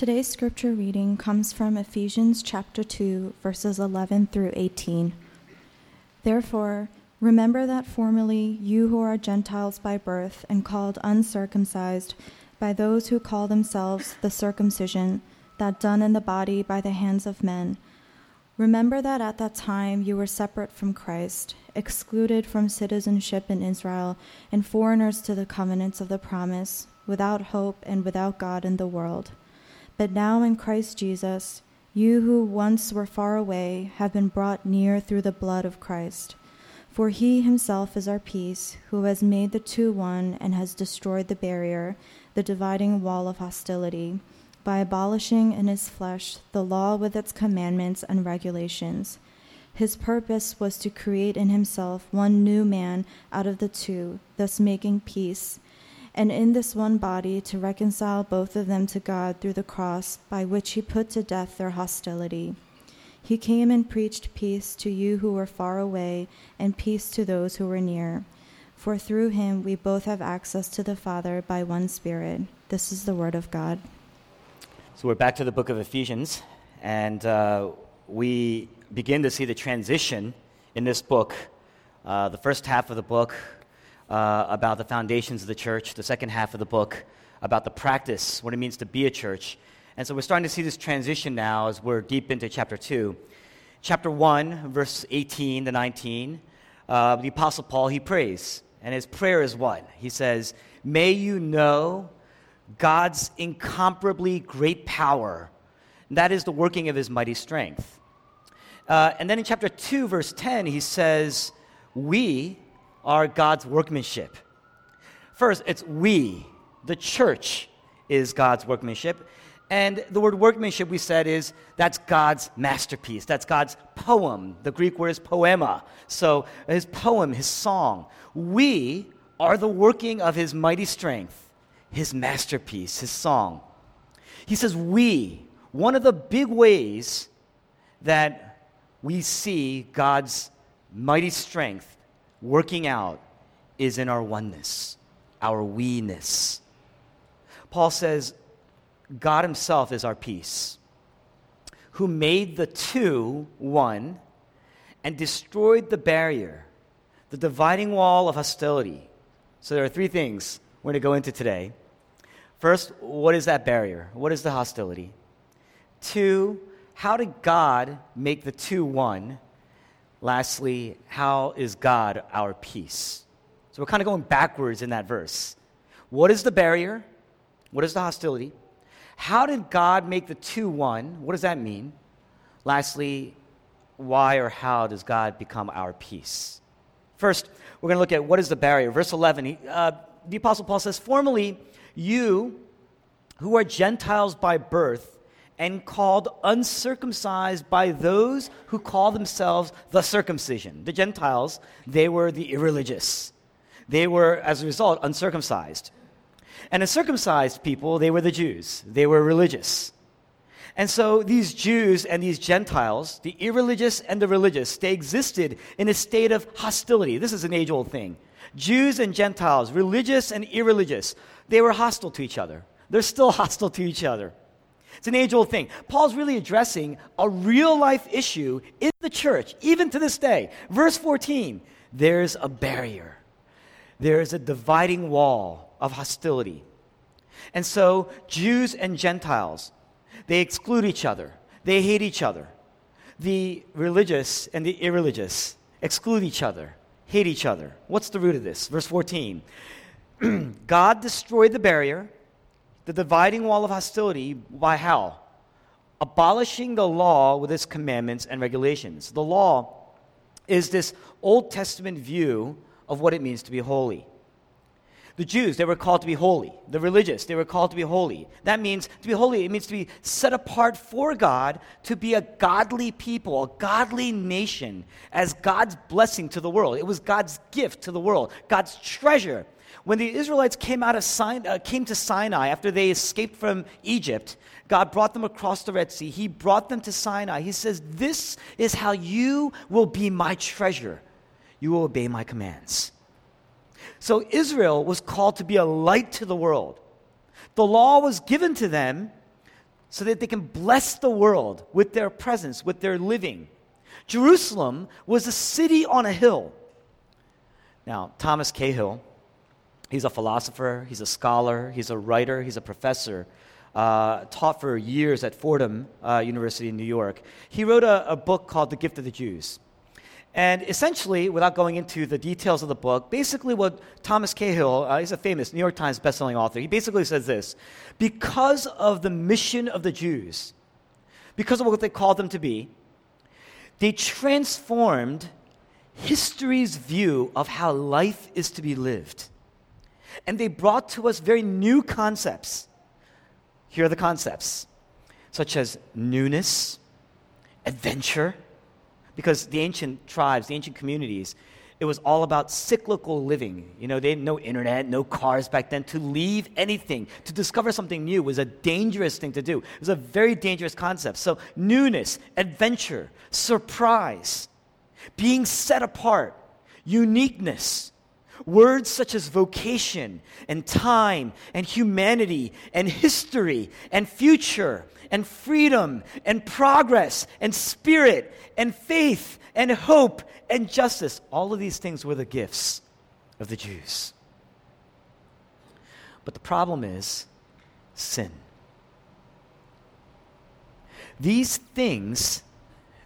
Today's scripture reading comes from Ephesians chapter 2, verses 11 through 18. Therefore, remember that formerly you who are Gentiles by birth and called uncircumcised by those who call themselves the circumcision, that done in the body by the hands of men, remember that at that time you were separate from Christ, excluded from citizenship in Israel, and foreigners to the covenants of the promise, without hope and without God in the world. But now in Christ Jesus, you who once were far away have been brought near through the blood of Christ. For he himself is our peace, who has made the two one and has destroyed the barrier, the dividing wall of hostility, by abolishing in his flesh the law with its commandments and regulations. His purpose was to create in himself one new man out of the two, thus making peace and in this one body to reconcile both of them to God through the cross, by which he put to death their hostility. He came and preached peace to you who were far away, and peace to those who were near. For through him we both have access to the Father by one Spirit. This is the word of God. So we're back to the book of Ephesians, and uh, we begin to see the transition in this book. Uh, the first half of the book uh, about the foundations of the church, the second half of the book about the practice, what it means to be a church. And so we're starting to see this transition now as we're deep into chapter 2. Chapter 1, verse 18 to 19, uh, the Apostle Paul, he prays. And his prayer is what? He says, May you know God's incomparably great power. And that is the working of his mighty strength. Uh, and then in chapter 2, verse 10, he says, We, are God's workmanship. First, it's we, the church, is God's workmanship. And the word workmanship, we said, is that's God's masterpiece. That's God's poem. The Greek word is poema. So his poem, his song. We are the working of his mighty strength, his masterpiece, his song. He says, we, one of the big ways that we see God's mighty strength working out is in our oneness, our we ness. Paul says, God Himself is our peace, who made the two one and destroyed the barrier, the dividing wall of hostility. So there are three things we're going to go into today. First, what is that barrier? What is the hostility? Two, how did God make the two one? Lastly, how is God our peace? So we're kind of going backwards in that verse. What is the barrier? What is the hostility? How did God make the two one? What does that mean? Lastly, why or how does God become our peace? First, we're going to look at what is the barrier. Verse 11, he, uh, the Apostle Paul says, Formerly, you who are Gentiles by birth and called uncircumcised by those who call themselves the circumcision. The Gentiles, they were the irreligious. They were, as a result, uncircumcised. And the circumcised people, they were the Jews. They were religious. And so these Jews and these Gentiles, the irreligious and the religious, they existed in a state of hostility. This is an age old thing. Jews and Gentiles, religious and irreligious, they were hostile to each other. They're still hostile to each other. It's an age old thing. Paul's really addressing a real life issue in the church, even to this day. Verse 14 there's a barrier, there's a dividing wall of hostility. And so, Jews and Gentiles, they exclude each other, they hate each other. The religious and the irreligious exclude each other, hate each other. What's the root of this? Verse 14 God destroyed the barrier the dividing wall of hostility by how? Abolishing the law with its commandments and regulations. The law is this Old Testament view of what it means to be holy. The Jews, they were called to be holy. The religious, they were called to be holy. That means to be holy, it means to be set apart for God, to be a godly people, a godly nation, as God's blessing to the world. It was God's gift to the world, God's treasure when the Israelites came, out of Sin- uh, came to Sinai after they escaped from Egypt, God brought them across the Red Sea. He brought them to Sinai. He says, This is how you will be my treasure. You will obey my commands. So Israel was called to be a light to the world. The law was given to them so that they can bless the world with their presence, with their living. Jerusalem was a city on a hill. Now, Thomas Cahill, he's a philosopher, he's a scholar, he's a writer, he's a professor. Uh, taught for years at Fordham uh, University in New York. He wrote a, a book called The Gift of the Jews. And essentially, without going into the details of the book, basically what Thomas Cahill, uh, he's a famous New York Times bestselling author, he basically says this because of the mission of the Jews, because of what they called them to be, they transformed history's view of how life is to be lived. And they brought to us very new concepts. Here are the concepts, such as newness, adventure, because the ancient tribes, the ancient communities, it was all about cyclical living. You know, they had no internet, no cars back then. To leave anything, to discover something new was a dangerous thing to do. It was a very dangerous concept. So, newness, adventure, surprise, being set apart, uniqueness, Words such as vocation and time and humanity and history and future and freedom and progress and spirit and faith and hope and justice. All of these things were the gifts of the Jews. But the problem is sin. These things,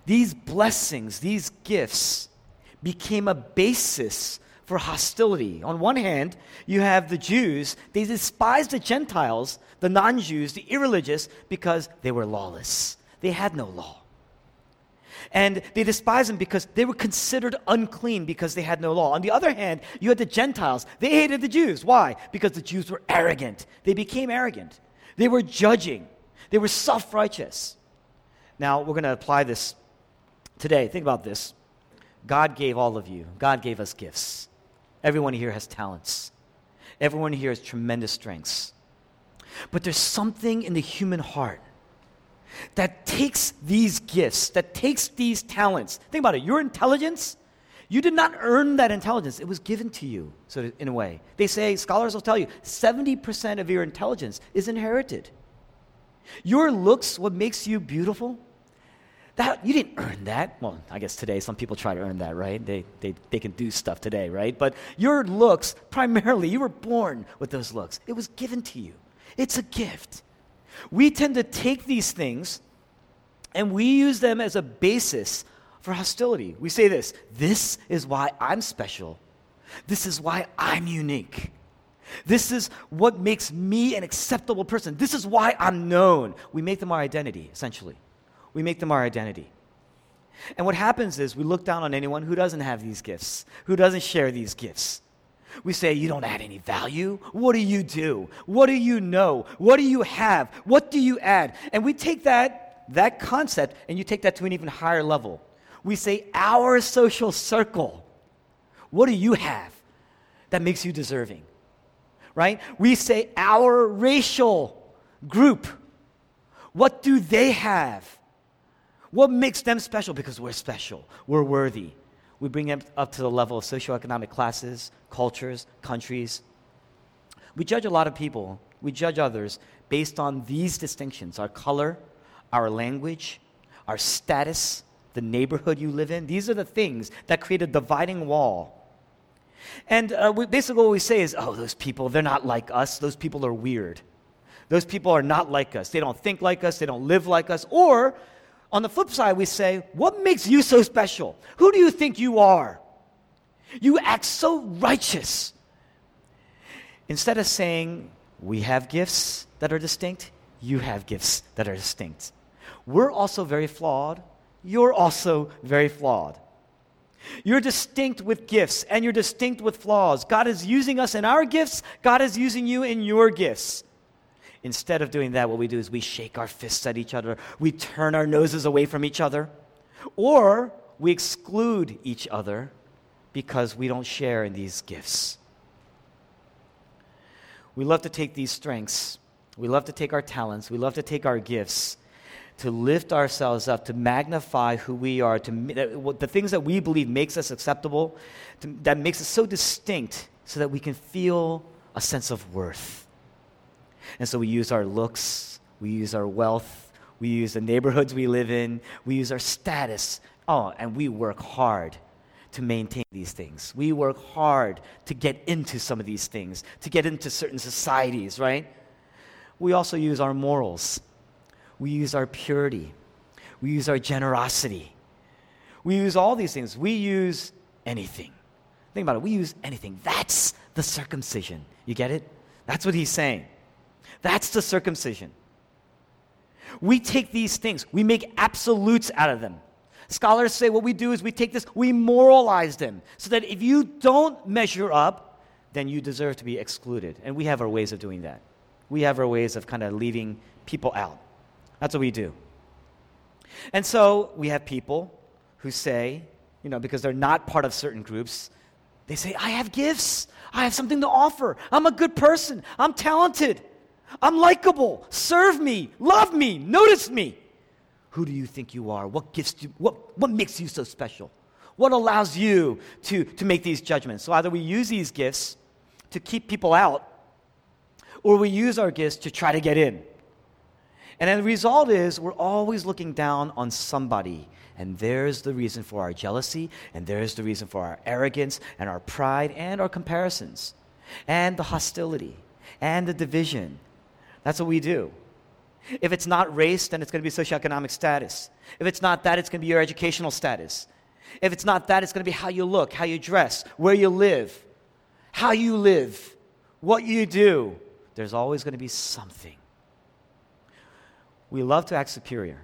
these blessings, these gifts became a basis for hostility. On one hand, you have the Jews, they despised the Gentiles, the non Jews, the irreligious, because they were lawless. They had no law. And they despised them because they were considered unclean because they had no law. On the other hand, you had the Gentiles. They hated the Jews. Why? Because the Jews were arrogant. They became arrogant. They were judging. They were self righteous. Now, we're going to apply this today. Think about this. God gave all of you, God gave us gifts. Everyone here has talents. Everyone here has tremendous strengths. But there's something in the human heart that takes these gifts, that takes these talents. Think about it. Your intelligence, you did not earn that intelligence. It was given to you, so in a way. They say, scholars will tell you, 70% of your intelligence is inherited. Your looks, what makes you beautiful, that, you didn't earn that. Well, I guess today some people try to earn that, right? They, they, they can do stuff today, right? But your looks, primarily, you were born with those looks. It was given to you, it's a gift. We tend to take these things and we use them as a basis for hostility. We say this this is why I'm special, this is why I'm unique. This is what makes me an acceptable person. This is why I'm known. We make them our identity, essentially we make them our identity. And what happens is we look down on anyone who doesn't have these gifts, who doesn't share these gifts. We say, You don't add any value. What do you do? What do you know? What do you have? What do you add? And we take that, that concept and you take that to an even higher level. We say, Our social circle. What do you have that makes you deserving? Right? We say, Our racial group. What do they have what makes them special? Because we're special, we're worthy. We bring them up to the level of socioeconomic classes, cultures, countries. We judge a lot of people, we judge others based on these distinctions our color, our language, our status, the neighborhood you live in. These are the things that create a dividing wall. And uh, we, basically, what we say is, oh, those people, they're not like us. Those people are weird. Those people are not like us. They don't think like us. They don't live like us. Or on the flip side, we say, What makes you so special? Who do you think you are? You act so righteous. Instead of saying, We have gifts that are distinct, you have gifts that are distinct. We're also very flawed. You're also very flawed. You're distinct with gifts and you're distinct with flaws. God is using us in our gifts, God is using you in your gifts. Instead of doing that, what we do is we shake our fists at each other, we turn our noses away from each other, or we exclude each other because we don't share in these gifts. We love to take these strengths, we love to take our talents, we love to take our gifts to lift ourselves up, to magnify who we are, to the things that we believe makes us acceptable, to, that makes us so distinct, so that we can feel a sense of worth. And so we use our looks, we use our wealth, we use the neighborhoods we live in, we use our status. Oh, and we work hard to maintain these things. We work hard to get into some of these things, to get into certain societies, right? We also use our morals, we use our purity, we use our generosity. We use all these things. We use anything. Think about it. We use anything. That's the circumcision. You get it? That's what he's saying. That's the circumcision. We take these things, we make absolutes out of them. Scholars say what we do is we take this, we moralize them, so that if you don't measure up, then you deserve to be excluded. And we have our ways of doing that. We have our ways of kind of leaving people out. That's what we do. And so we have people who say, you know, because they're not part of certain groups, they say, I have gifts. I have something to offer. I'm a good person. I'm talented. I'm likable. Serve me. Love me. Notice me. Who do you think you are? What gifts do, what, what makes you so special? What allows you to, to make these judgments? So either we use these gifts to keep people out, or we use our gifts to try to get in. And then the result is we're always looking down on somebody. And there's the reason for our jealousy, and there's the reason for our arrogance, and our pride, and our comparisons, and the hostility, and the division. That's what we do. If it's not race, then it's going to be socioeconomic status. If it's not that, it's going to be your educational status. If it's not that, it's going to be how you look, how you dress, where you live, how you live, what you do. There's always going to be something. We love to act superior.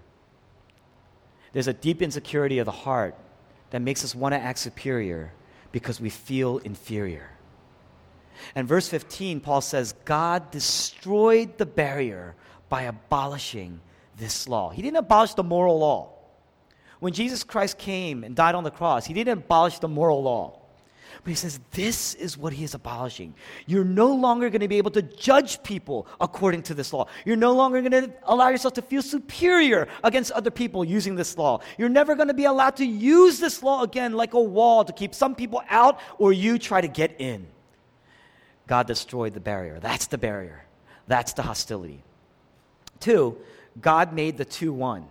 There's a deep insecurity of the heart that makes us want to act superior because we feel inferior. And verse 15, Paul says, God destroyed the barrier by abolishing this law. He didn't abolish the moral law. When Jesus Christ came and died on the cross, he didn't abolish the moral law. But he says, this is what he is abolishing. You're no longer going to be able to judge people according to this law. You're no longer going to allow yourself to feel superior against other people using this law. You're never going to be allowed to use this law again like a wall to keep some people out or you try to get in. God destroyed the barrier. That's the barrier. That's the hostility. Two, God made the two one.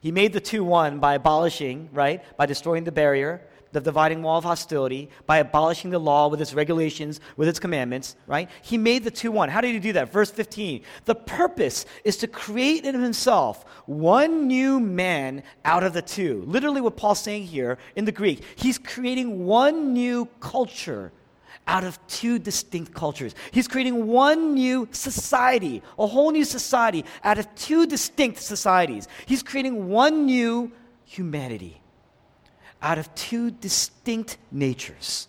He made the two one by abolishing, right? By destroying the barrier the dividing wall of hostility by abolishing the law with its regulations, with its commandments, right? He made the two one. How did he do that? Verse 15. The purpose is to create in himself one new man out of the two. Literally, what Paul's saying here in the Greek, he's creating one new culture out of two distinct cultures. He's creating one new society, a whole new society out of two distinct societies. He's creating one new humanity out of two distinct natures.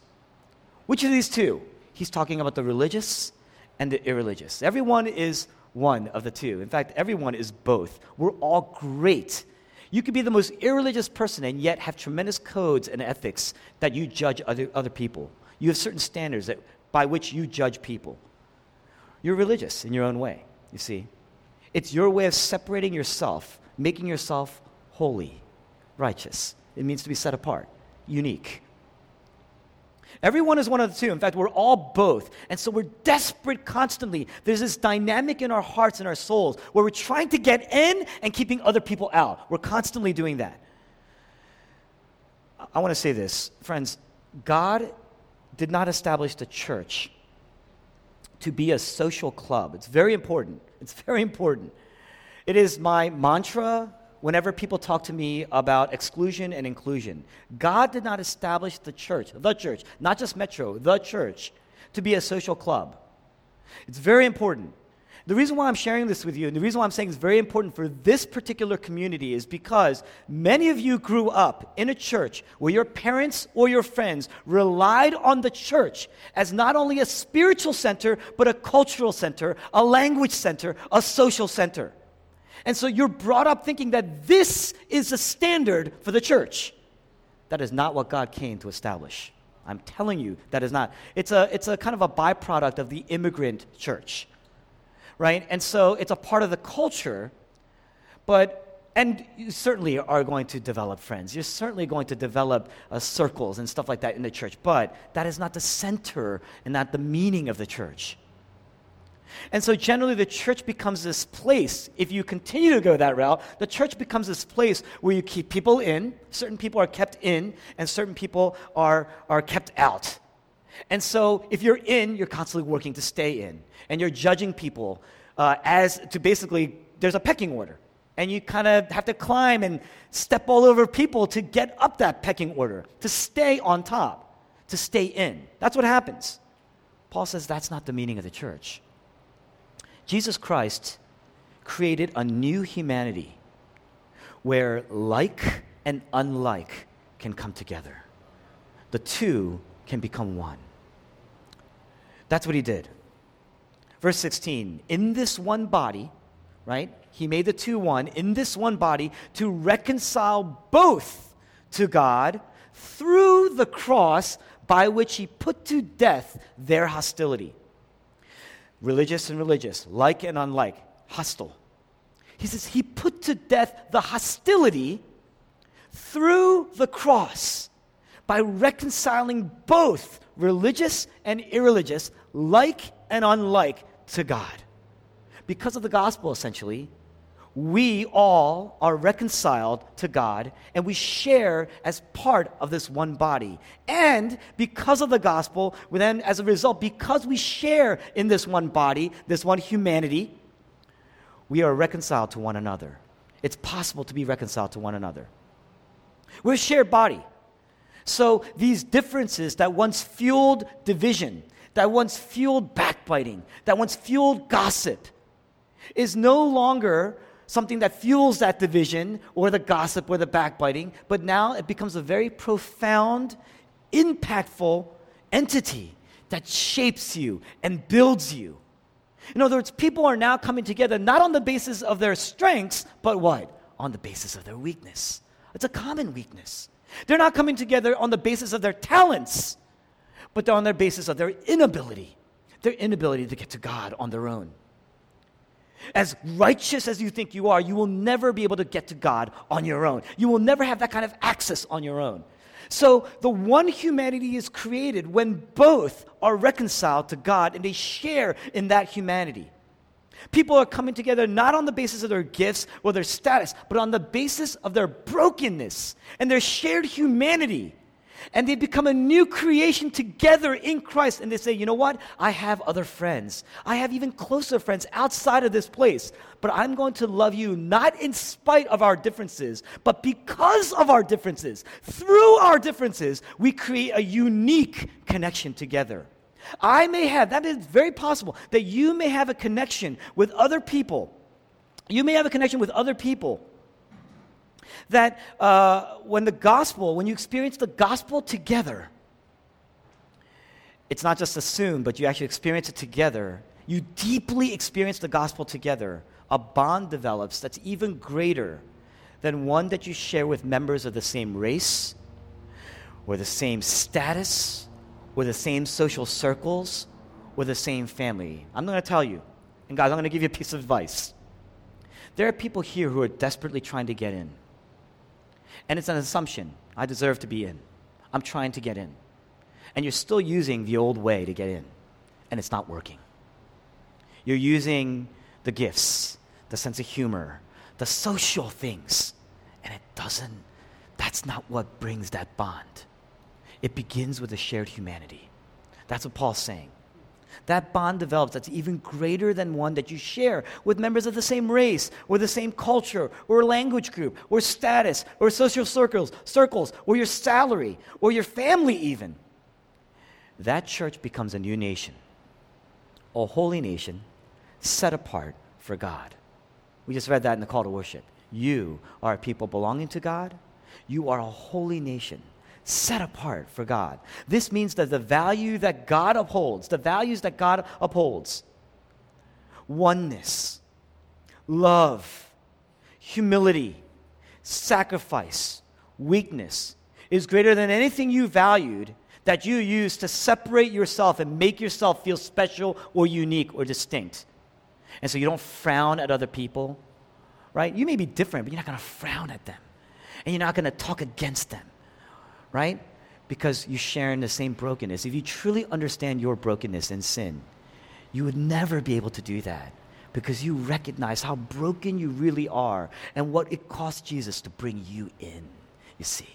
Which of these two? He's talking about the religious and the irreligious. Everyone is one of the two. In fact, everyone is both. We're all great. You could be the most irreligious person and yet have tremendous codes and ethics that you judge other, other people. You have certain standards that, by which you judge people. You're religious in your own way, you see. It's your way of separating yourself, making yourself holy, righteous. It means to be set apart, unique. Everyone is one of the two. In fact, we're all both. And so we're desperate constantly. There's this dynamic in our hearts and our souls where we're trying to get in and keeping other people out. We're constantly doing that. I want to say this, friends God did not establish the church to be a social club. It's very important. It's very important. It is my mantra whenever people talk to me about exclusion and inclusion. God did not establish the church, the church, not just Metro, the church, to be a social club. It's very important. The reason why I'm sharing this with you, and the reason why I'm saying it's very important for this particular community, is because many of you grew up in a church where your parents or your friends relied on the church as not only a spiritual center, but a cultural center, a language center, a social center. And so you're brought up thinking that this is the standard for the church. That is not what God came to establish. I'm telling you, that is not. It's a, it's a kind of a byproduct of the immigrant church, right? And so it's a part of the culture, but and you certainly are going to develop friends. You're certainly going to develop uh, circles and stuff like that in the church, but that is not the center and not the meaning of the church. And so generally the church becomes this place, if you continue to go that route, the church becomes this place where you keep people in, certain people are kept in, and certain people are, are kept out. And so if you're in, you're constantly working to stay in. And you're judging people uh, as to basically, there's a pecking order. And you kind of have to climb and step all over people to get up that pecking order, to stay on top, to stay in. That's what happens. Paul says that's not the meaning of the church. Jesus Christ created a new humanity where like and unlike can come together. The two can become one. That's what he did. Verse 16 In this one body, right? He made the two one, in this one body, to reconcile both to God through the cross by which he put to death their hostility religious and religious, like and unlike, hostile. He says he put to death the hostility through the cross by reconciling both religious and irreligious, like and unlike, to God. Because of the gospel, essentially, we all are reconciled to God and we share as part of this one body. And because of the gospel, then as a result, because we share in this one body, this one humanity, we are reconciled to one another. It's possible to be reconciled to one another. We're a shared body. So these differences that once fueled division, that once fueled backbiting, that once fueled gossip, is no longer something that fuels that division or the gossip or the backbiting, but now it becomes a very profound, impactful entity that shapes you and builds you. In other words, people are now coming together not on the basis of their strengths, but what? On the basis of their weakness. It's a common weakness. They're not coming together on the basis of their talents, but they're on their basis of their inability, their inability to get to God on their own. As righteous as you think you are, you will never be able to get to God on your own. You will never have that kind of access on your own. So the one humanity is created when both are reconciled to God and they share in that humanity. People are coming together not on the basis of their gifts or their status, but on the basis of their brokenness and their shared humanity and they become a new creation together in Christ. And they say, you know what? I have other friends. I have even closer friends outside of this place. But I'm going to love you not in spite of our differences, but because of our differences. Through our differences, we create a unique connection together. I may have, that is very possible, that you may have a connection with other people. You may have a connection with other people that uh, when the gospel, when you experience the gospel together, it's not just assumed, but you actually experience it together. You deeply experience the gospel together. A bond develops that's even greater than one that you share with members of the same race, or the same status, or the same social circles, or the same family. I'm going to tell you, and guys, I'm going to give you a piece of advice. There are people here who are desperately trying to get in. And it's an assumption. I deserve to be in. I'm trying to get in. And you're still using the old way to get in, and it's not working. You're using the gifts, the sense of humor, the social things, and it doesn't, that's not what brings that bond. It begins with a shared humanity. That's what Paul's saying that bond develops that's even greater than one that you share with members of the same race or the same culture or language group or status or social circles, circles or your salary or your family even. That church becomes a new nation, a holy nation set apart for God. We just read that in the call to worship. You are a people belonging to God. You are a holy nation set apart for God. This means that the value that God upholds, the values that God upholds, oneness, love, humility, sacrifice, weakness, is greater than anything you valued that you use to separate yourself and make yourself feel special or unique or distinct. And so you don't frown at other people, right? You may be different, but you're not going to frown at them. And you're not going to talk against them right? Because you share in the same brokenness. If you truly understand your brokenness and sin, You would never be able to do that because you recognize how broken you really are and what it cost Jesus to bring you in. You see,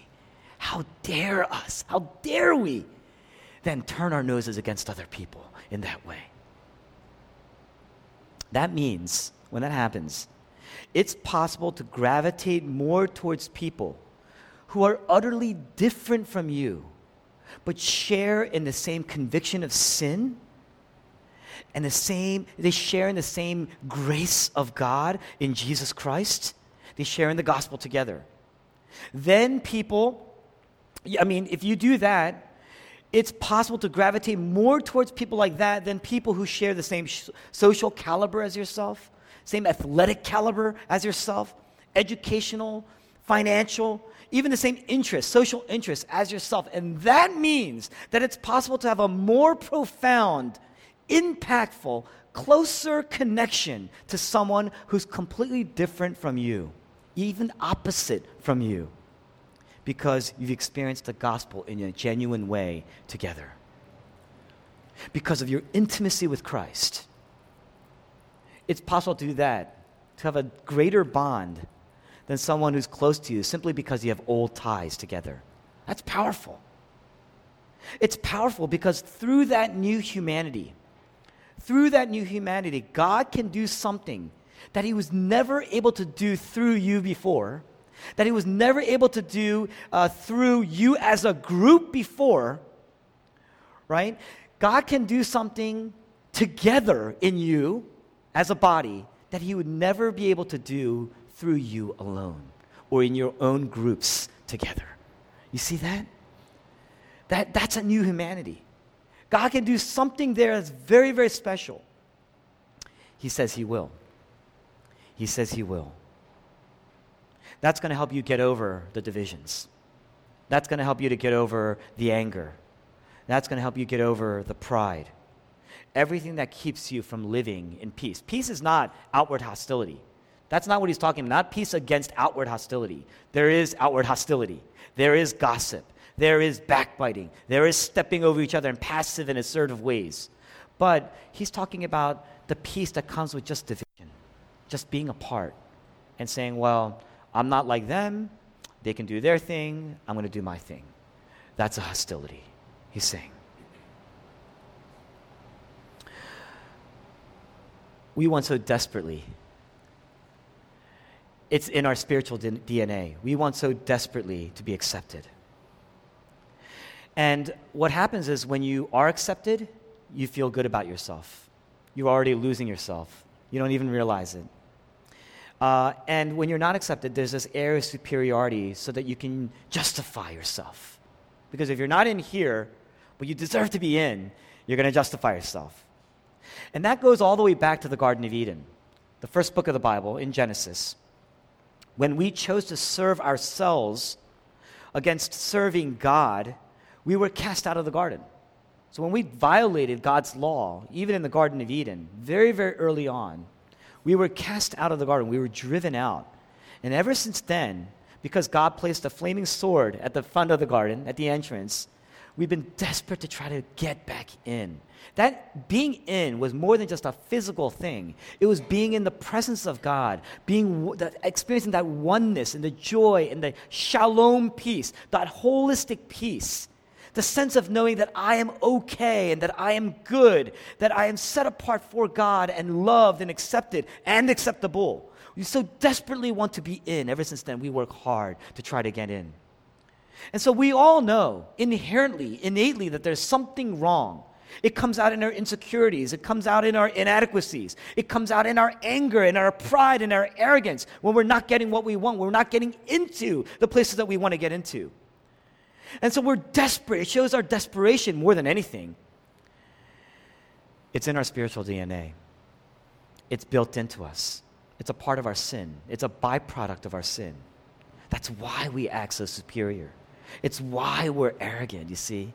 how dare us, how dare we then turn our noses against other people in that way? That means, when that happens, it's possible to gravitate more towards people who are utterly different from you, but share in the same conviction of sin and the same, they share in the same grace of God in Jesus Christ. They share in the gospel together. Then people, I mean, if you do that, it's possible to gravitate more towards people like that than people who share the same social caliber as yourself, same athletic caliber as yourself, educational, financial, even the same interests, social interests as yourself. And that means that it's possible to have a more profound, impactful, closer connection to someone who's completely different from you, even opposite from you because you've experienced the gospel in a genuine way together. Because of your intimacy with Christ. It's possible to do that, to have a greater bond than someone who's close to you simply because you have old ties together. That's powerful. It's powerful because through that new humanity, through that new humanity, God can do something that He was never able to do through you before that he was never able to do uh, through you as a group before, right? God can do something together in you as a body that he would never be able to do through you alone or in your own groups together. You see that? that that's a new humanity. God can do something there that's very, very special. He says he will. He says he will. That's going to help you get over the divisions. That's going to help you to get over the anger. That's going to help you get over the pride. Everything that keeps you from living in peace. Peace is not outward hostility. That's not what he's talking about. Not peace against outward hostility. There is outward hostility. There is gossip. There is backbiting. There is stepping over each other in passive and assertive ways. But he's talking about the peace that comes with just division, just being apart and saying, well, I'm not like them. They can do their thing. I'm going to do my thing. That's a hostility, he's saying. We want so desperately. It's in our spiritual DNA. We want so desperately to be accepted. And what happens is when you are accepted, you feel good about yourself. You're already losing yourself. You don't even realize it. Uh, and when you're not accepted, there's this air of superiority so that you can justify yourself. Because if you're not in here, but you deserve to be in, you're going to justify yourself. And that goes all the way back to the Garden of Eden, the first book of the Bible in Genesis. When we chose to serve ourselves against serving God, we were cast out of the garden. So when we violated God's law, even in the Garden of Eden, very, very early on, we were cast out of the garden. We were driven out. And ever since then, because God placed a flaming sword at the front of the garden, at the entrance, we've been desperate to try to get back in. That being in was more than just a physical thing. It was being in the presence of God, being experiencing that oneness and the joy and the shalom peace, that holistic peace the sense of knowing that I am okay and that I am good, that I am set apart for God and loved and accepted and acceptable. We so desperately want to be in. Ever since then, we work hard to try to get in. And so we all know inherently, innately, that there's something wrong. It comes out in our insecurities. It comes out in our inadequacies. It comes out in our anger, in our pride, in our arrogance when we're not getting what we want. We're not getting into the places that we want to get into. And so we're desperate. It shows our desperation more than anything. It's in our spiritual DNA, it's built into us. It's a part of our sin, it's a byproduct of our sin. That's why we act so superior. It's why we're arrogant, you see.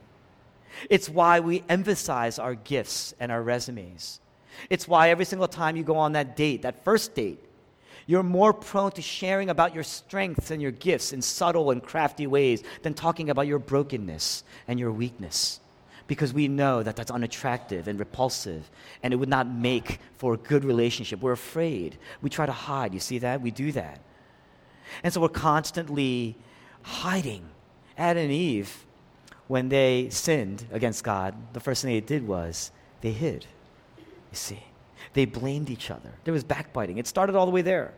It's why we emphasize our gifts and our resumes. It's why every single time you go on that date, that first date, you're more prone to sharing about your strengths and your gifts in subtle and crafty ways than talking about your brokenness and your weakness. because we know that that's unattractive and repulsive and it would not make for a good relationship. We're afraid. We try to hide. You see that? We do that. And so we're constantly hiding. Adam and Eve, when they sinned against God, the first thing they did was they hid. You see, they blamed each other. There was backbiting. It started all the way there.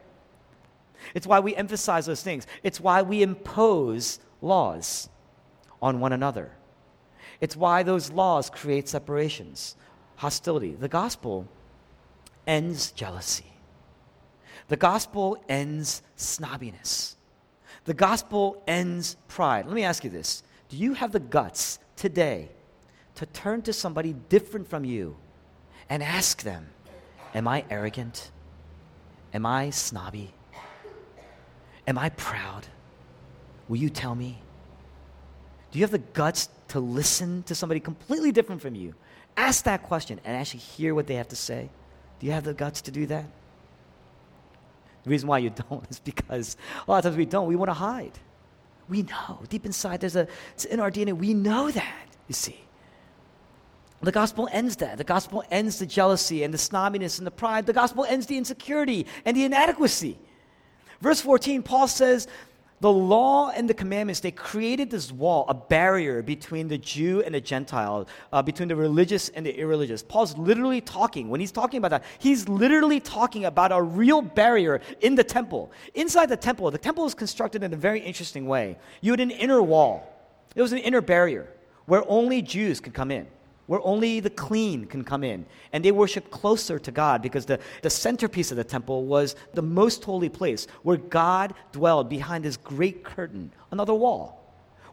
It's why we emphasize those things. It's why we impose laws on one another. It's why those laws create separations, hostility. The gospel ends jealousy. The gospel ends snobbiness. The gospel ends pride. Let me ask you this Do you have the guts today to turn to somebody different from you and ask them, Am I arrogant? Am I snobby? Am I proud? Will you tell me? Do you have the guts to listen to somebody completely different from you? Ask that question and actually hear what they have to say. Do you have the guts to do that? The reason why you don't is because a lot of times we don't. We want to hide. We know deep inside there's a, it's in our DNA. We know that, you see. The gospel ends that. The gospel ends the jealousy and the snobbiness and the pride. The gospel ends the insecurity and the inadequacy. Verse 14, Paul says, the law and the commandments, they created this wall, a barrier between the Jew and the Gentile, uh, between the religious and the irreligious. Paul's literally talking, when he's talking about that, he's literally talking about a real barrier in the temple. Inside the temple, the temple was constructed in a very interesting way. You had an inner wall, it was an inner barrier where only Jews could come in where only the clean can come in. And they worship closer to God because the, the centerpiece of the temple was the most holy place where God dwelled behind this great curtain, another wall.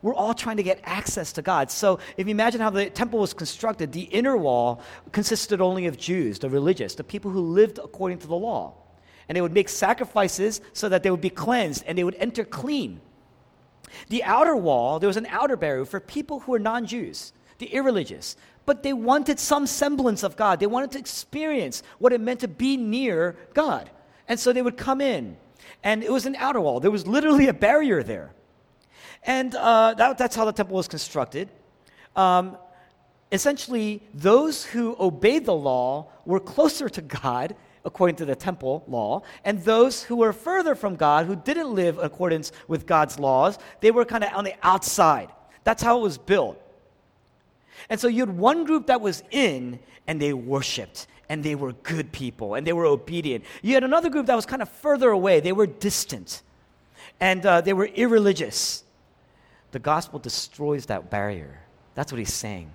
We're all trying to get access to God. So if you imagine how the temple was constructed, the inner wall consisted only of Jews, the religious, the people who lived according to the law. And they would make sacrifices so that they would be cleansed and they would enter clean. The outer wall, there was an outer barrier for people who were non Jews, the irreligious, but they wanted some semblance of God. They wanted to experience what it meant to be near God. And so they would come in. And it was an outer wall, there was literally a barrier there. And uh, that, that's how the temple was constructed. Um, essentially, those who obeyed the law were closer to God according to the temple law, and those who were further from God, who didn't live in accordance with God's laws, they were kind of on the outside. That's how it was built. And so you had one group that was in and they worshiped and they were good people and they were obedient. You had another group that was kind of further away, they were distant and uh, they were irreligious. The gospel destroys that barrier. That's what he's saying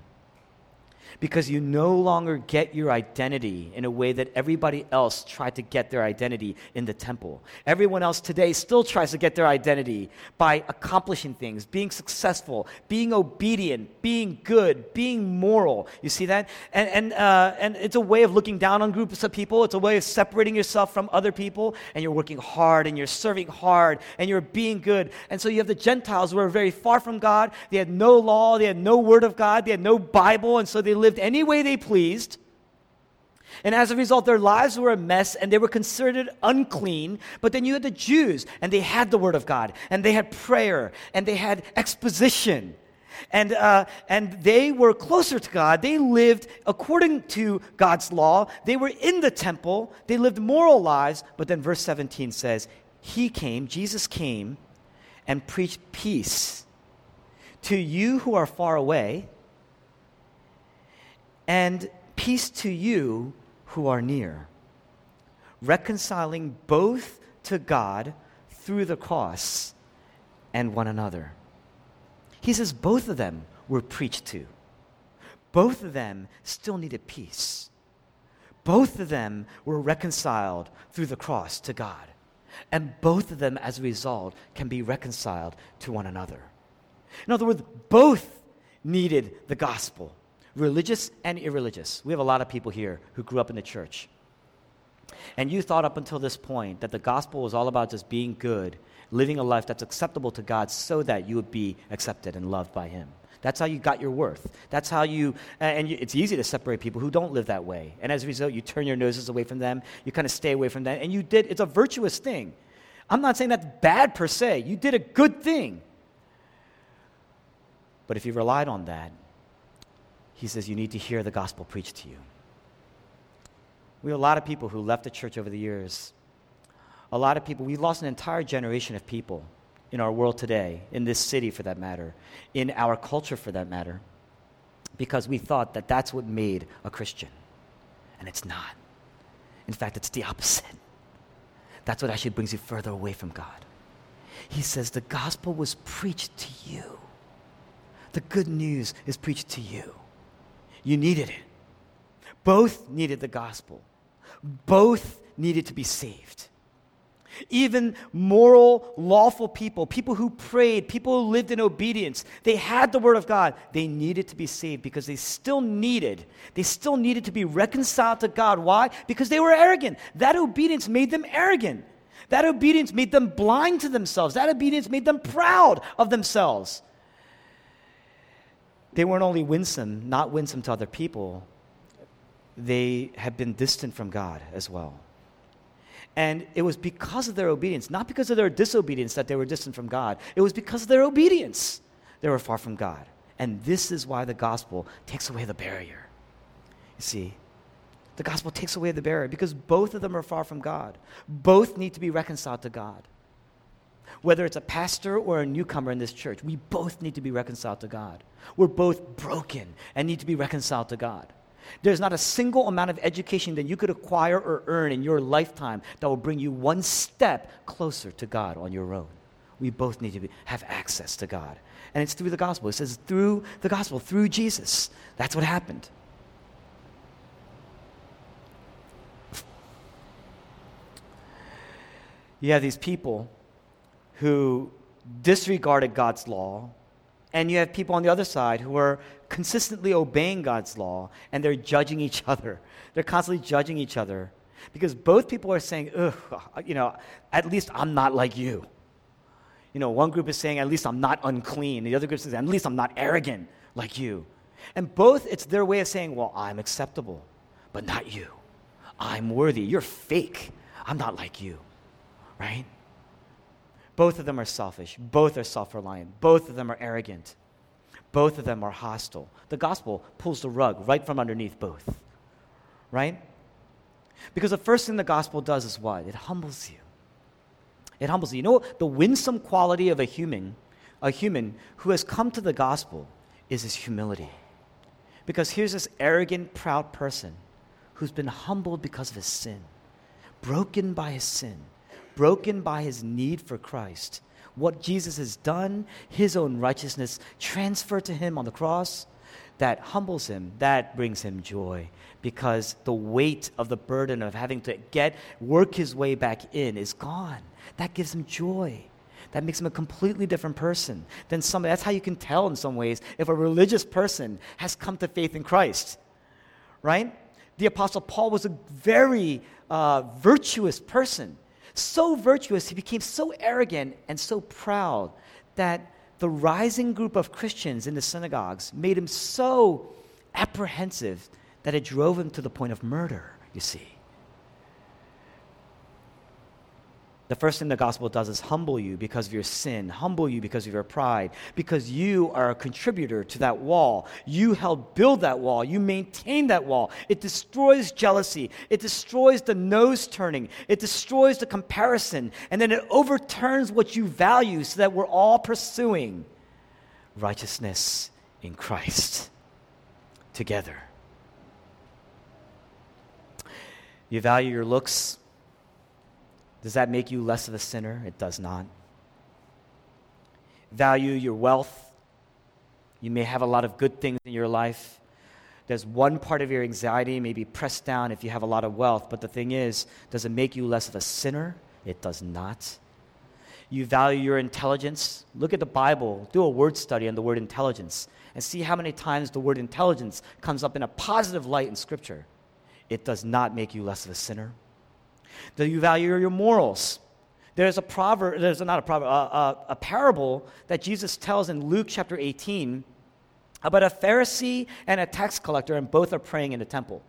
because you no longer get your identity in a way that everybody else tried to get their identity in the temple. Everyone else today still tries to get their identity by accomplishing things, being successful, being obedient, being good, being moral. You see that? And, and, uh, and it's a way of looking down on groups of people, it's a way of separating yourself from other people, and you're working hard and you're serving hard and you're being good. And so you have the Gentiles who are very far from God. They had no law, they had no word of God, they had no Bible, and so they lived lived any way they pleased. And as a result, their lives were a mess and they were considered unclean. But then you had the Jews, and they had the Word of God, and they had prayer, and they had exposition. And, uh, and they were closer to God. They lived according to God's law. They were in the temple. They lived moral lives. But then verse 17 says, He came, Jesus came, and preached peace to you who are far away and peace to you who are near, reconciling both to God through the cross and one another. He says both of them were preached to. Both of them still needed peace. Both of them were reconciled through the cross to God. And both of them, as a result, can be reconciled to one another. In other words, both needed the gospel religious and irreligious. We have a lot of people here who grew up in the church. And you thought up until this point that the gospel was all about just being good, living a life that's acceptable to God so that you would be accepted and loved by Him. That's how you got your worth. That's how you, and it's easy to separate people who don't live that way. And as a result, you turn your noses away from them, you kind of stay away from them, and you did, it's a virtuous thing. I'm not saying that's bad per se. You did a good thing. But if you relied on that, he says, You need to hear the gospel preached to you. We have a lot of people who left the church over the years. A lot of people, we lost an entire generation of people in our world today, in this city for that matter, in our culture for that matter, because we thought that that's what made a Christian. And it's not. In fact, it's the opposite. That's what actually brings you further away from God. He says the gospel was preached to you. The good news is preached to you. You needed it. Both needed the gospel. Both needed to be saved. Even moral, lawful people, people who prayed, people who lived in obedience, they had the word of God. They needed to be saved because they still needed, they still needed to be reconciled to God. Why? Because they were arrogant. That obedience made them arrogant. That obedience made them blind to themselves. That obedience made them proud of themselves. They weren't only winsome, not winsome to other people, they had been distant from God as well. And it was because of their obedience, not because of their disobedience, that they were distant from God. It was because of their obedience they were far from God. And this is why the gospel takes away the barrier. You see, the gospel takes away the barrier because both of them are far from God. Both need to be reconciled to God. Whether it's a pastor or a newcomer in this church, we both need to be reconciled to God. We're both broken and need to be reconciled to God. There's not a single amount of education that you could acquire or earn in your lifetime that will bring you one step closer to God on your own. We both need to be, have access to God. And it's through the gospel. It says through the gospel, through Jesus. That's what happened. You have these people who disregarded God's law, and you have people on the other side who are consistently obeying God's law and they're judging each other. They're constantly judging each other because both people are saying, ugh, you know, at least I'm not like you. You know, one group is saying, at least I'm not unclean. The other group saying, at least I'm not arrogant like you. And both, it's their way of saying, well, I'm acceptable, but not you. I'm worthy. You're fake. I'm not like you, right? Both of them are selfish. Both are self reliant. Both of them are arrogant. Both of them are hostile. The gospel pulls the rug right from underneath both. Right? Because the first thing the gospel does is what? It humbles you. It humbles you. You know the winsome quality of a human, a human who has come to the gospel is his humility. Because here's this arrogant, proud person who's been humbled because of his sin, broken by his sin broken by his need for Christ. What Jesus has done, his own righteousness transferred to him on the cross, that humbles him, that brings him joy because the weight of the burden of having to get work his way back in is gone. That gives him joy. That makes him a completely different person than somebody. That's how you can tell in some ways if a religious person has come to faith in Christ, right? The Apostle Paul was a very uh, virtuous person so virtuous, he became so arrogant and so proud that the rising group of Christians in the synagogues made him so apprehensive that it drove him to the point of murder, you see. The first thing the gospel does is humble you because of your sin, humble you because of your pride, because you are a contributor to that wall. You help build that wall, you maintain that wall. It destroys jealousy, it destroys the nose turning, it destroys the comparison, and then it overturns what you value so that we're all pursuing righteousness in Christ together. You value your looks does that make you less of a sinner? It does not. Value your wealth. You may have a lot of good things in your life. There's one part of your anxiety may be pressed down if you have a lot of wealth, but the thing is, does it make you less of a sinner? It does not. You value your intelligence. Look at the Bible, do a word study on the word intelligence, and see how many times the word intelligence comes up in a positive light in Scripture. It does not make you less of a sinner. Do you value your morals? There's a proverb, there's not a proverb, a, a, a parable that Jesus tells in Luke chapter 18 about a Pharisee and a tax collector, and both are praying in the temple.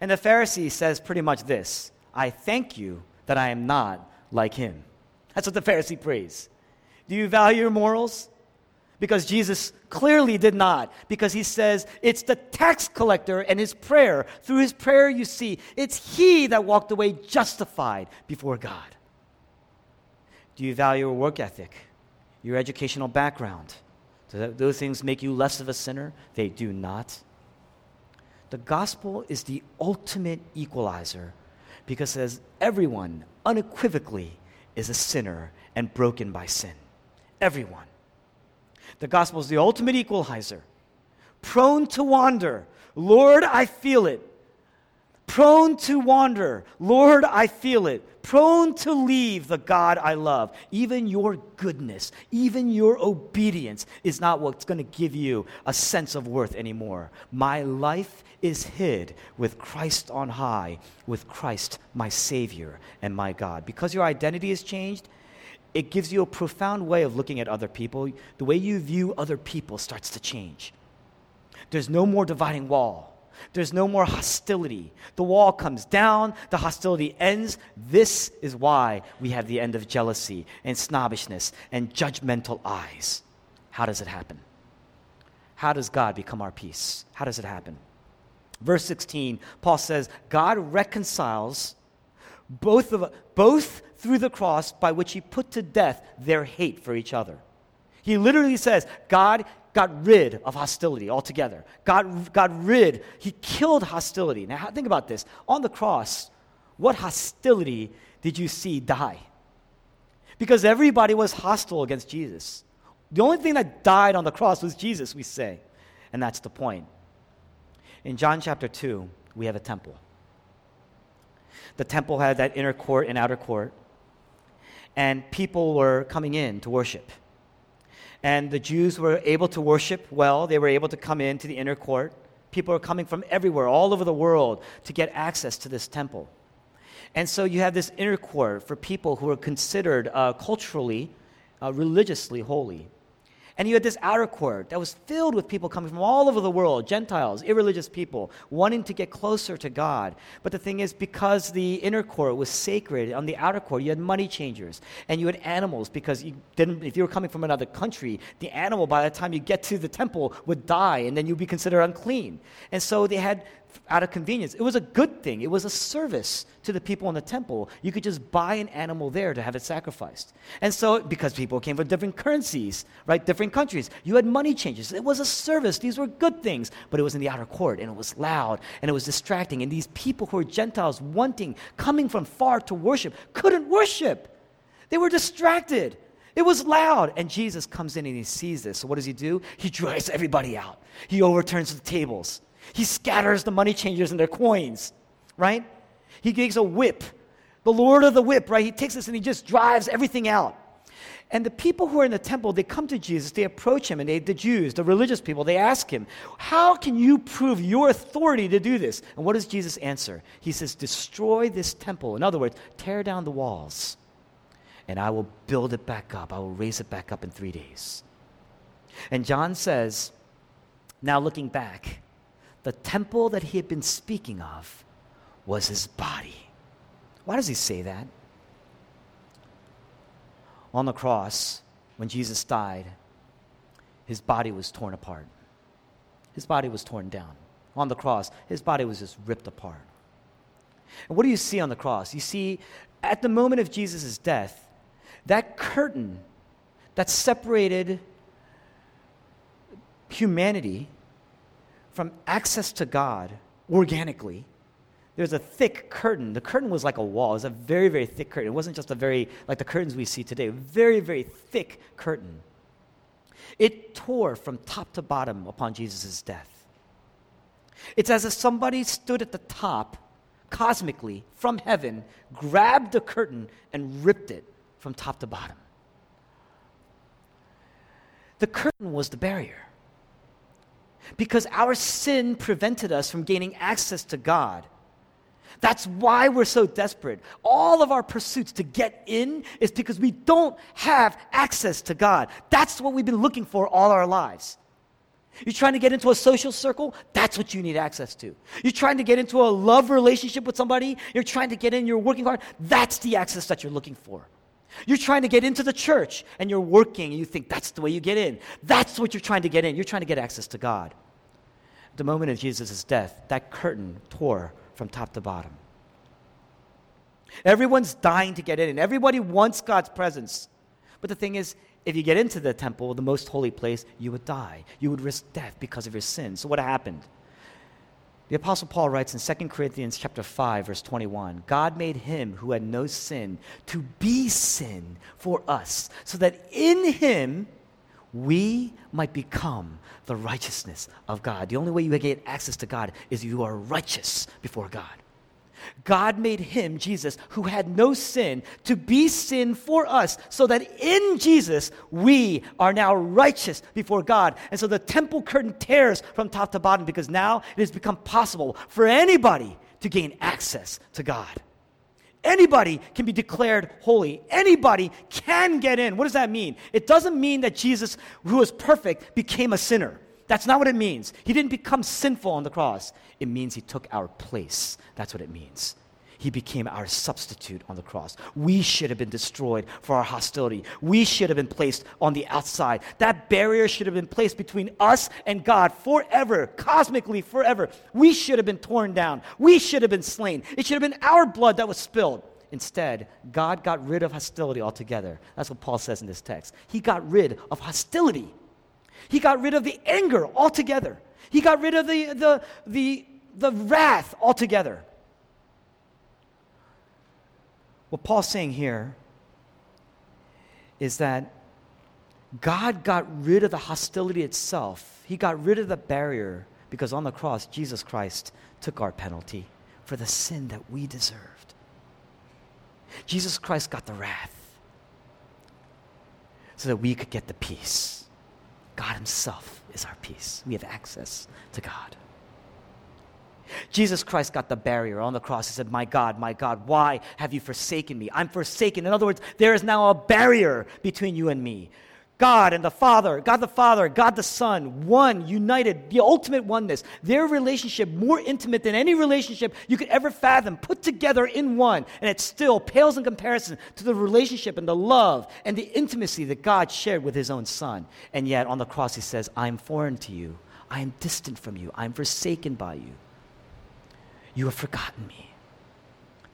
And the Pharisee says pretty much this I thank you that I am not like him. That's what the Pharisee prays. Do you value your morals? Because Jesus clearly did not. Because he says it's the tax collector and his prayer. Through his prayer, you see, it's he that walked away justified before God. Do you value your work ethic, your educational background? Do those things make you less of a sinner? They do not. The gospel is the ultimate equalizer because it says everyone unequivocally is a sinner and broken by sin. Everyone. The gospel is the ultimate equalizer. Prone to wander. Lord, I feel it. Prone to wander. Lord, I feel it. Prone to leave the God I love. Even your goodness, even your obedience is not what's going to give you a sense of worth anymore. My life is hid with Christ on high, with Christ, my Savior and my God. Because your identity has changed, it gives you a profound way of looking at other people. The way you view other people starts to change. There's no more dividing wall. There's no more hostility. The wall comes down, the hostility ends. This is why we have the end of jealousy and snobbishness and judgmental eyes. How does it happen? How does God become our peace? How does it happen? Verse 16, Paul says, God reconciles both, of, both through the cross by which he put to death their hate for each other. He literally says, God got rid of hostility altogether. God got rid, he killed hostility. Now, think about this. On the cross, what hostility did you see die? Because everybody was hostile against Jesus. The only thing that died on the cross was Jesus, we say. And that's the point. In John chapter 2, we have a temple. The temple had that inner court and outer court and people were coming in to worship. And the Jews were able to worship well, they were able to come into the inner court. People are coming from everywhere, all over the world, to get access to this temple. And so you have this inner court for people who are considered uh, culturally, uh, religiously holy. And you had this outer court that was filled with people coming from all over the world Gentiles, irreligious people, wanting to get closer to God. But the thing is, because the inner court was sacred, on the outer court, you had money changers and you had animals because you didn't, if you were coming from another country, the animal, by the time you get to the temple, would die and then you'd be considered unclean. And so they had out of convenience. It was a good thing. It was a service to the people in the temple. You could just buy an animal there to have it sacrificed. And so, because people came from different currencies, right, different countries, you had money changes. It was a service. These were good things, but it was in the outer court and it was loud and it was distracting. And these people who were Gentiles wanting, coming from far to worship, couldn't worship. They were distracted. It was loud. And Jesus comes in and he sees this. So, what does he do? He drives everybody out, he overturns the tables. He scatters the money changers and their coins, right? He gives a whip, the Lord of the whip, right? He takes this and he just drives everything out. And the people who are in the temple, they come to Jesus, they approach him, and they, the Jews, the religious people, they ask him, How can you prove your authority to do this? And what does Jesus answer? He says, Destroy this temple. In other words, tear down the walls, and I will build it back up. I will raise it back up in three days. And John says, Now looking back, the temple that he had been speaking of was his body. Why does he say that? On the cross, when Jesus died, his body was torn apart. His body was torn down. On the cross, his body was just ripped apart. And what do you see on the cross? You see, at the moment of Jesus' death, that curtain that separated humanity from access to God organically, there's a thick curtain. The curtain was like a wall. It was a very, very thick curtain. It wasn't just a very, like the curtains we see today, very, very thick curtain. It tore from top to bottom upon Jesus' death. It's as if somebody stood at the top, cosmically, from heaven, grabbed the curtain, and ripped it from top to bottom. The curtain was the barrier because our sin prevented us from gaining access to God. That's why we're so desperate. All of our pursuits to get in is because we don't have access to God. That's what we've been looking for all our lives. You're trying to get into a social circle? That's what you need access to. You're trying to get into a love relationship with somebody? You're trying to get in, you're working hard? That's the access that you're looking for. You're trying to get into the church and you're working and you think that's the way you get in. That's what you're trying to get in. You're trying to get access to God. The moment of Jesus' death, that curtain tore from top to bottom. Everyone's dying to get in, and everybody wants God's presence. But the thing is, if you get into the temple, the most holy place, you would die. You would risk death because of your sin. So what happened? The apostle Paul writes in 2 Corinthians chapter 5 verse 21, God made him who had no sin to be sin for us, so that in him we might become the righteousness of God. The only way you get access to God is you are righteous before God. God made him, Jesus, who had no sin, to be sin for us, so that in Jesus we are now righteous before God. And so the temple curtain tears from top to bottom because now it has become possible for anybody to gain access to God. Anybody can be declared holy. Anybody can get in. What does that mean? It doesn't mean that Jesus, who was perfect, became a sinner. That's not what it means. He didn't become sinful on the cross. It means he took our place. That's what it means. He became our substitute on the cross. We should have been destroyed for our hostility. We should have been placed on the outside. That barrier should have been placed between us and God forever, cosmically forever. We should have been torn down. We should have been slain. It should have been our blood that was spilled. Instead, God got rid of hostility altogether. That's what Paul says in this text. He got rid of hostility. He got rid of the anger altogether. He got rid of the, the, the, the wrath altogether. What Paul's saying here is that God got rid of the hostility itself. He got rid of the barrier because on the cross, Jesus Christ took our penalty for the sin that we deserved. Jesus Christ got the wrath so that we could get the peace. God Himself is our peace. We have access to God. Jesus Christ got the barrier on the cross. He said, My God, my God, why have you forsaken me? I'm forsaken. In other words, there is now a barrier between you and me. God and the Father, God the Father, God the Son, one, united, the ultimate oneness. Their relationship more intimate than any relationship you could ever fathom, put together in one. And it still pales in comparison to the relationship and the love and the intimacy that God shared with his own Son. And yet on the cross, he says, I'm foreign to you. I am distant from you. I'm forsaken by you. You have forgotten me.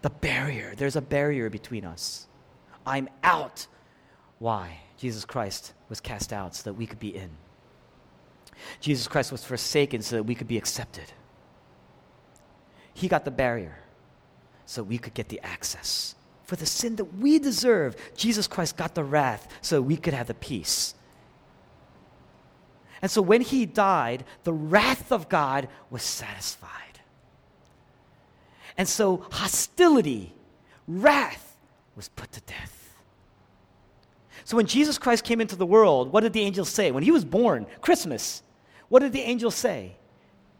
The barrier, there's a barrier between us. I'm out. Why? Jesus Christ was cast out so that we could be in. Jesus Christ was forsaken so that we could be accepted. He got the barrier so we could get the access. For the sin that we deserve, Jesus Christ got the wrath so we could have the peace. And so when he died, the wrath of God was satisfied. And so hostility, wrath was put to death. So when Jesus Christ came into the world, what did the angels say? When he was born, Christmas, what did the angels say?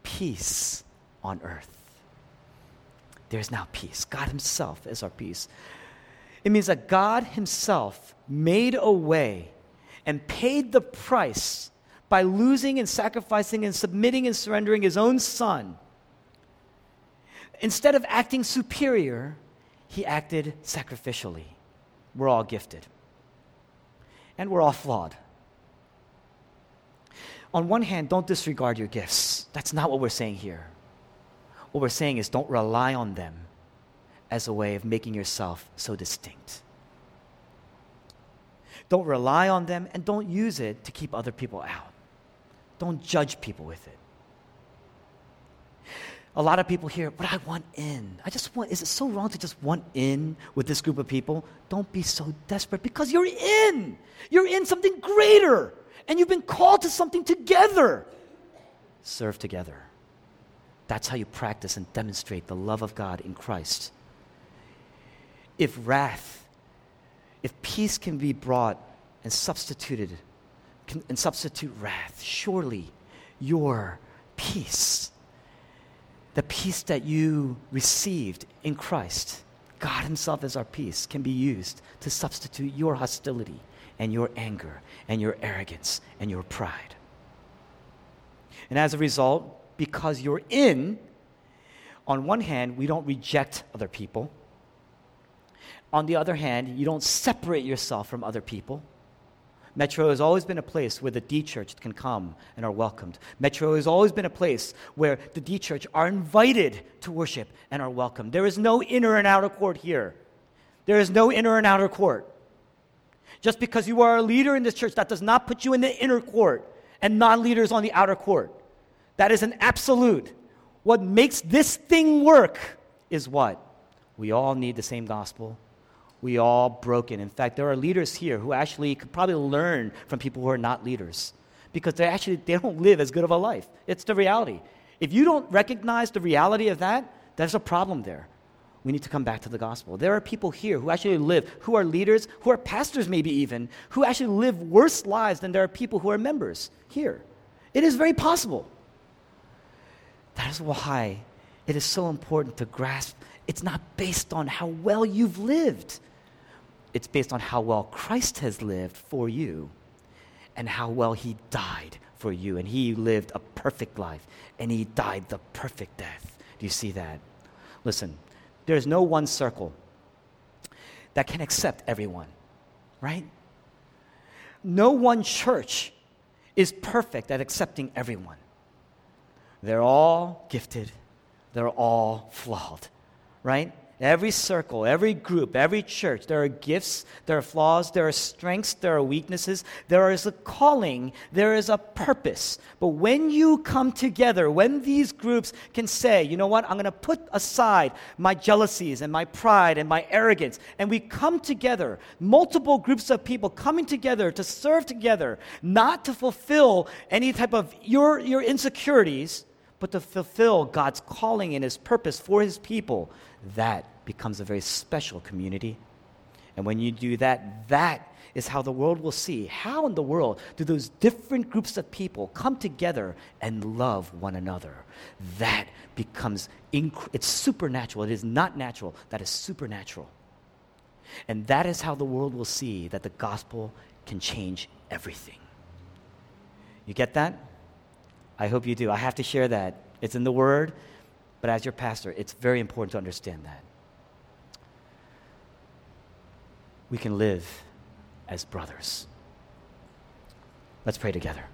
Peace on earth. There's now peace. God Himself is our peace. It means that God Himself made a way and paid the price by losing and sacrificing and submitting and surrendering His own Son instead of acting superior, he acted sacrificially. We're all gifted. And we're all flawed. On one hand, don't disregard your gifts. That's not what we're saying here. What we're saying is don't rely on them as a way of making yourself so distinct. Don't rely on them and don't use it to keep other people out. Don't judge people with it a lot of people here, but I want in. I just want, is it so wrong to just want in with this group of people? Don't be so desperate because you're in. You're in something greater, and you've been called to something together. Serve together. That's how you practice and demonstrate the love of God in Christ. If wrath, if peace can be brought and substituted, can, and substitute wrath, surely your peace the peace that you received in Christ, God Himself as our peace, can be used to substitute your hostility and your anger and your arrogance and your pride. And as a result, because you're in, on one hand, we don't reject other people. On the other hand, you don't separate yourself from other people. Metro has always been a place where the D Church can come and are welcomed. Metro has always been a place where the D Church are invited to worship and are welcomed. There is no inner and outer court here. There is no inner and outer court. Just because you are a leader in this church, that does not put you in the inner court and non leaders on the outer court. That is an absolute. What makes this thing work is what? We all need the same gospel we all broken. In fact, there are leaders here who actually could probably learn from people who are not leaders because they actually they don't live as good of a life. It's the reality. If you don't recognize the reality of that, there's a problem there. We need to come back to the gospel. There are people here who actually live, who are leaders, who are pastors maybe even, who actually live worse lives than there are people who are members here. It is very possible. That is why it is so important to grasp it's not based on how well you've lived it's based on how well Christ has lived for you and how well he died for you. And he lived a perfect life and he died the perfect death. Do you see that? Listen, there's no one circle that can accept everyone, right? No one church is perfect at accepting everyone. They're all gifted, they're all flawed, right? Every circle, every group, every church, there are gifts, there are flaws, there are strengths, there are weaknesses, there is a calling, there is a purpose. But when you come together, when these groups can say, you know what, I'm going to put aside my jealousies and my pride and my arrogance, and we come together, multiple groups of people coming together to serve together, not to fulfill any type of your, your insecurities, but to fulfill God's calling and His purpose for His people that becomes a very special community. And when you do that, that is how the world will see. How in the world do those different groups of people come together and love one another? That becomes, inc- it's supernatural. It is not natural, that is supernatural. And that is how the world will see that the gospel can change everything. You get that? I hope you do. I have to share that. It's in the Word, but as your pastor, it's very important to understand that. We can live as brothers. Let's pray together.